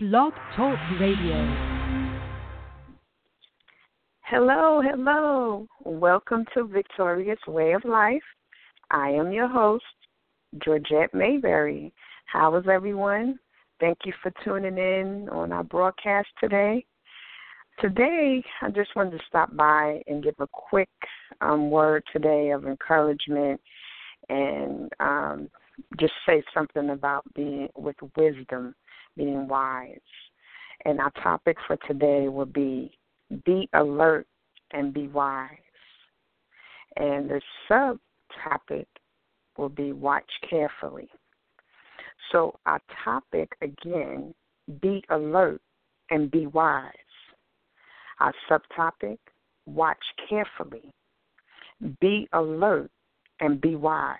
Blog Talk Radio. Hello, hello. Welcome to Victorious Way of Life. I am your host, Georgette Mayberry. How is everyone? Thank you for tuning in on our broadcast today. Today, I just wanted to stop by and give a quick um, word today of encouragement and um, just say something about being with wisdom being wise. And our topic for today will be be alert and be wise. And the subtopic will be watch carefully. So our topic again, be alert and be wise. Our subtopic, watch carefully. Be alert and be wise.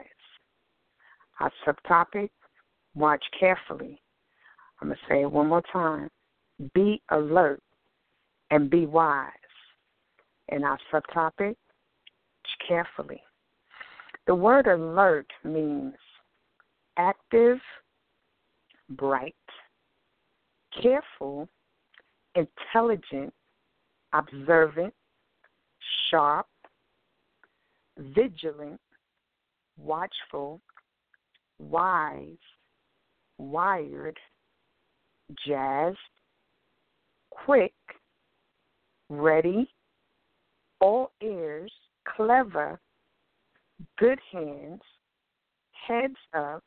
Our subtopic, watch carefully. I'm going to say it one more time. Be alert and be wise. And our subtopic, carefully. The word alert means active, bright, careful, intelligent, observant, sharp, vigilant, watchful, wise, wired, jazzed, quick, ready, all ears, clever, good hands, heads up,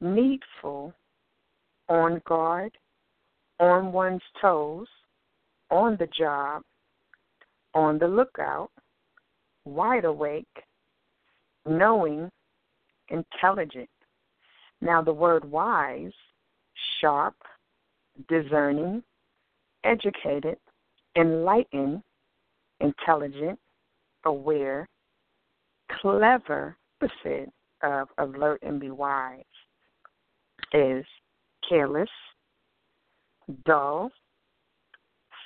needful, on guard, on one's toes, on the job, on the lookout, wide awake, knowing, intelligent. Now, the word wise sharp, discerning, educated, enlightened, intelligent, aware, clever, opposite of alert and be wise is careless, dull,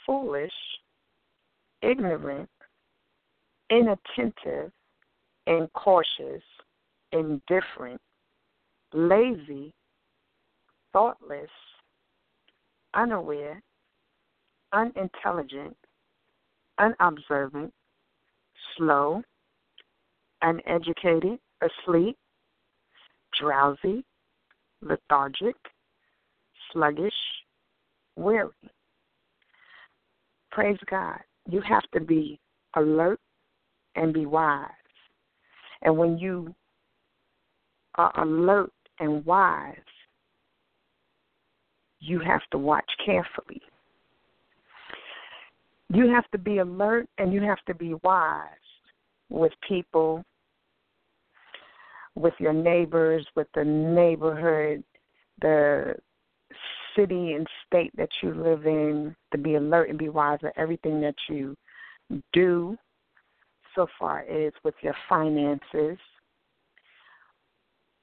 foolish, ignorant, inattentive, incautious, indifferent, lazy, thoughtless, unaware, unintelligent, unobservant, slow, uneducated, asleep, drowsy, lethargic, sluggish, weary. Praise God. You have to be alert and be wise. And when you are alert and wise, you have to watch carefully. You have to be alert and you have to be wise with people, with your neighbors, with the neighborhood, the city and state that you live in, to be alert and be wise with everything that you do so far as with your finances,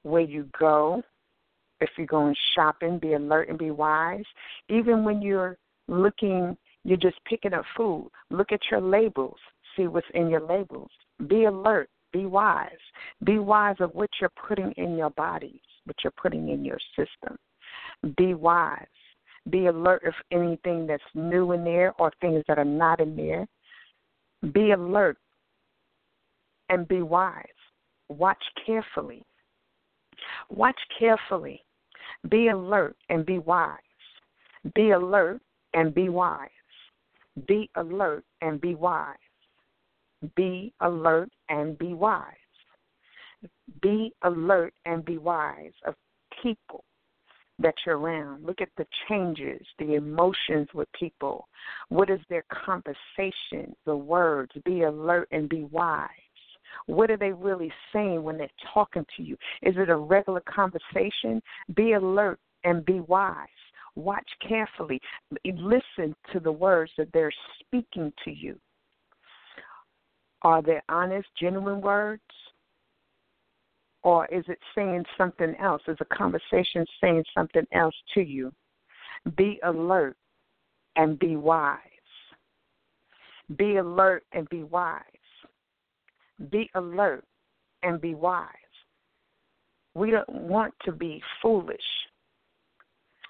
where you go, if you're going shopping, be alert and be wise. Even when you're looking, you're just picking up food, look at your labels, see what's in your labels. Be alert, be wise. Be wise of what you're putting in your bodies, what you're putting in your system. Be wise. Be alert if anything that's new in there or things that are not in there. Be alert and be wise. Watch carefully. Watch carefully. Be alert and be wise. Be alert and be wise. Be alert and be wise. Be alert and be wise. Be alert and be wise of people that you're around. Look at the changes, the emotions with people. What is their conversation, the words? Be alert and be wise. What are they really saying when they're talking to you? Is it a regular conversation? Be alert and be wise. Watch carefully. Listen to the words that they're speaking to you. Are they honest, genuine words? Or is it saying something else? Is a conversation saying something else to you? Be alert and be wise. Be alert and be wise. Be alert and be wise. We don't want to be foolish.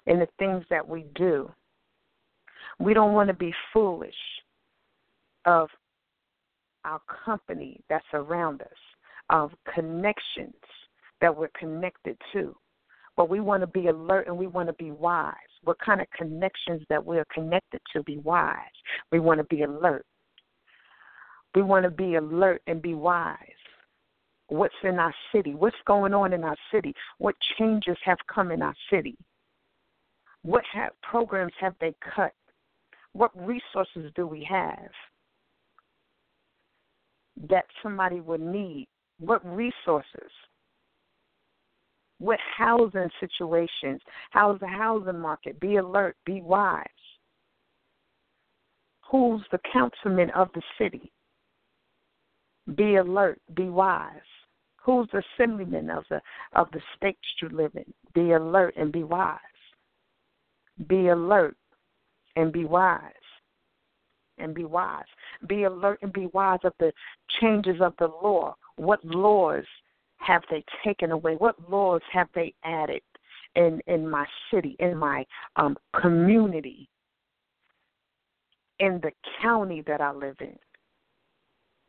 in the things that we do. We don't want to be foolish of our company that's around us, of connections that we're connected to. But we want to be alert and we want to be wise. What kind of connections that we're connected to be wise. We want to be alert. We want to be alert and be wise. What's in our city? What's going on in our city? What changes have come in our city? What have, programs have they cut? What resources do we have that somebody would need? What resources? What housing situations? How's the housing market? Be alert, be wise. Who's the councilman of the city? Be alert, be wise. Who's the assemblyman of the of the states you live in? Be alert and be wise. Be alert and be wise. And be wise. Be alert and be wise of the changes of the law. What laws have they taken away? What laws have they added in in my city, in my um, community, in the county that I live in,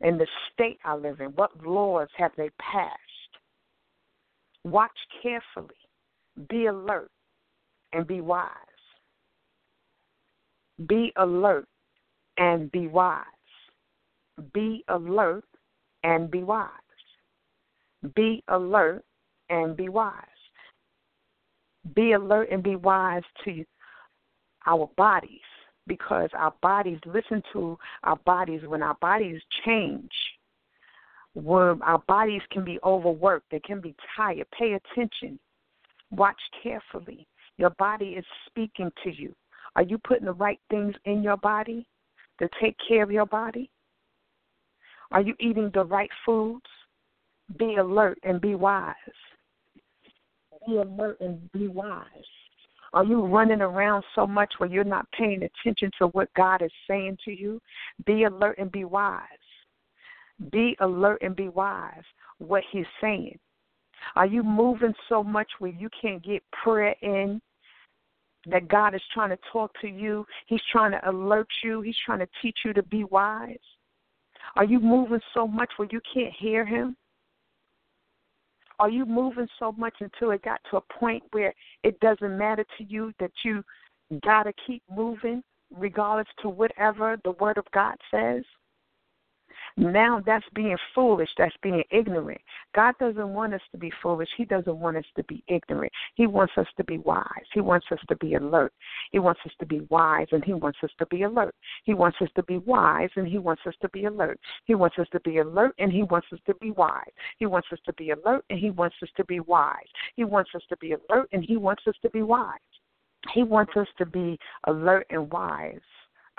in the state I live in? What laws have they passed? Watch carefully, be alert, and be wise. Be alert and be wise. Be alert and be wise. Be alert and be wise. Be alert and be wise to our bodies because our bodies listen to our bodies. When our bodies change when our bodies can be overworked they can be tired pay attention watch carefully. Your body is speaking to you. Are you putting the right things in your body to take care of your body? Are you eating the right foods? Be alert and be wise. Be alert and be wise. Are you running around so much where you're not paying attention to what God is saying to you? Be alert and be wise. Be alert and be wise what He's saying. Are you moving so much where you can't get prayer in? That God is trying to talk to you. He's trying to alert you. He's trying to teach you to be wise. Are you moving so much where you can't hear Him? Are you moving so much until it got to a point where it doesn't matter to you that you got to keep moving regardless to whatever the Word of God says? Now that's being foolish. That's being ignorant. God doesn't want us to be foolish. He doesn't want us to be ignorant. He wants us to be wise. He wants us to be alert. He wants us to be wise and he wants us to be alert. He wants us to be wise and he wants us to be alert. He wants us to be alert and he wants us to be wise. He wants us to be alert and he wants us to be wise. He wants us to be alert and he wants us to be wise. He wants us to be alert and wise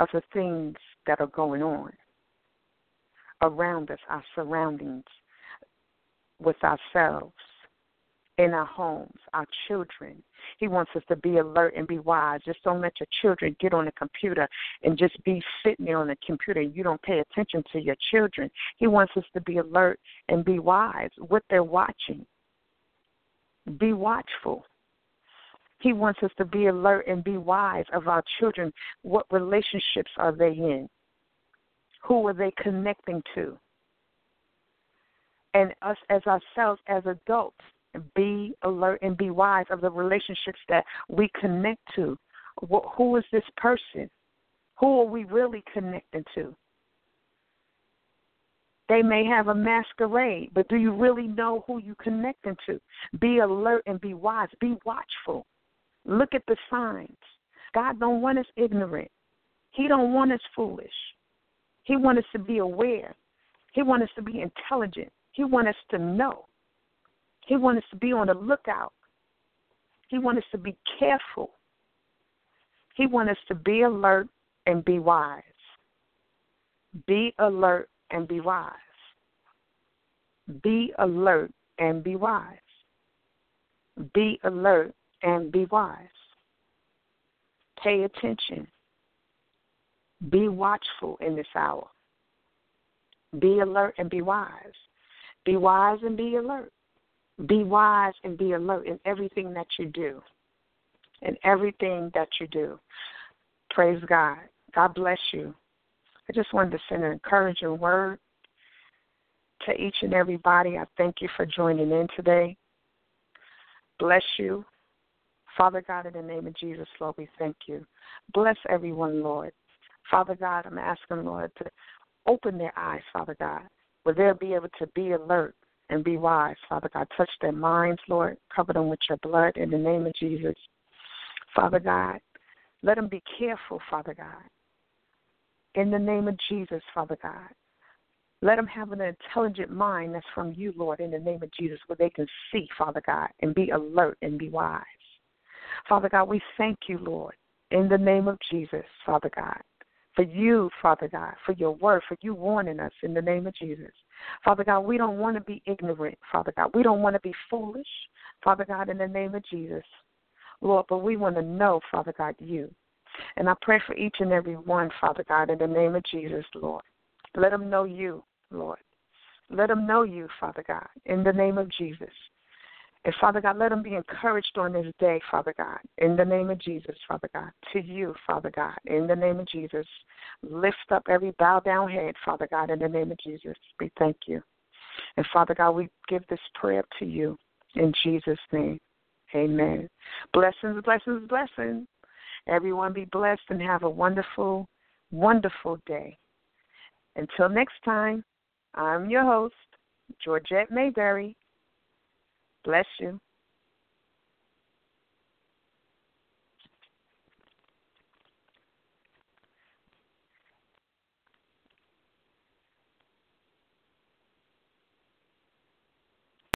of the things that are going on around us, our surroundings, with ourselves, in our homes, our children. He wants us to be alert and be wise. Just don't let your children get on the computer and just be sitting there on the computer and you don't pay attention to your children. He wants us to be alert and be wise what they're watching. Be watchful. He wants us to be alert and be wise of our children. What relationships are they in? Who are they connecting to? And us as ourselves as adults, be alert and be wise of the relationships that we connect to. Who is this person? Who are we really connecting to? They may have a masquerade, but do you really know who you connecting to? Be alert and be wise. Be watchful. Look at the signs. God don't want us ignorant. He don't want us foolish. He wants us to be aware. He wants us to be intelligent. He wants us to know. He wants us to be on the lookout. He wants us to be careful. He wants us to be alert and be wise. Be alert and be wise. Be alert and be wise. Be alert and be wise. Pay attention. Be watchful in this hour. Be alert and be wise. Be wise and be alert. Be wise and be alert in everything that you do. in everything that you do. Praise God. God bless you. I just wanted to send an encouraging word to each and everybody. I thank you for joining in today. Bless you. Father God, in the name of Jesus, Lord, we thank you. Bless everyone, Lord. Father God, I'm asking, Lord, to open their eyes, Father God, where they'll be able to be alert and be wise, Father God. Touch their minds, Lord. Cover them with your blood in the name of Jesus. Father God, let them be careful, Father God. In the name of Jesus, Father God. Let them have an intelligent mind that's from you, Lord, in the name of Jesus, where they can see, Father God, and be alert and be wise. Father God, we thank you, Lord, in the name of Jesus, Father God, for you, Father God, for your word, for you warning us in the name of Jesus. Father God, we don't want to be ignorant, Father God. We don't want to be foolish, Father God, in the name of Jesus. Lord, but we want to know, Father God, you. And I pray for each and every one, Father God, in the name of Jesus, Lord. Let them know you, Lord. Let them know you, Father God, in the name of Jesus. And Father God, let them be encouraged on this day, Father God, in the name of Jesus, Father God, to you, Father God, in the name of Jesus. Lift up every bow down head, Father God, in the name of Jesus. We thank you. And Father God, we give this prayer to you in Jesus' name. Amen. Blessings, blessings, blessings. Everyone be blessed and have a wonderful, wonderful day. Until next time, I'm your host, Georgette Mayberry. Bless you.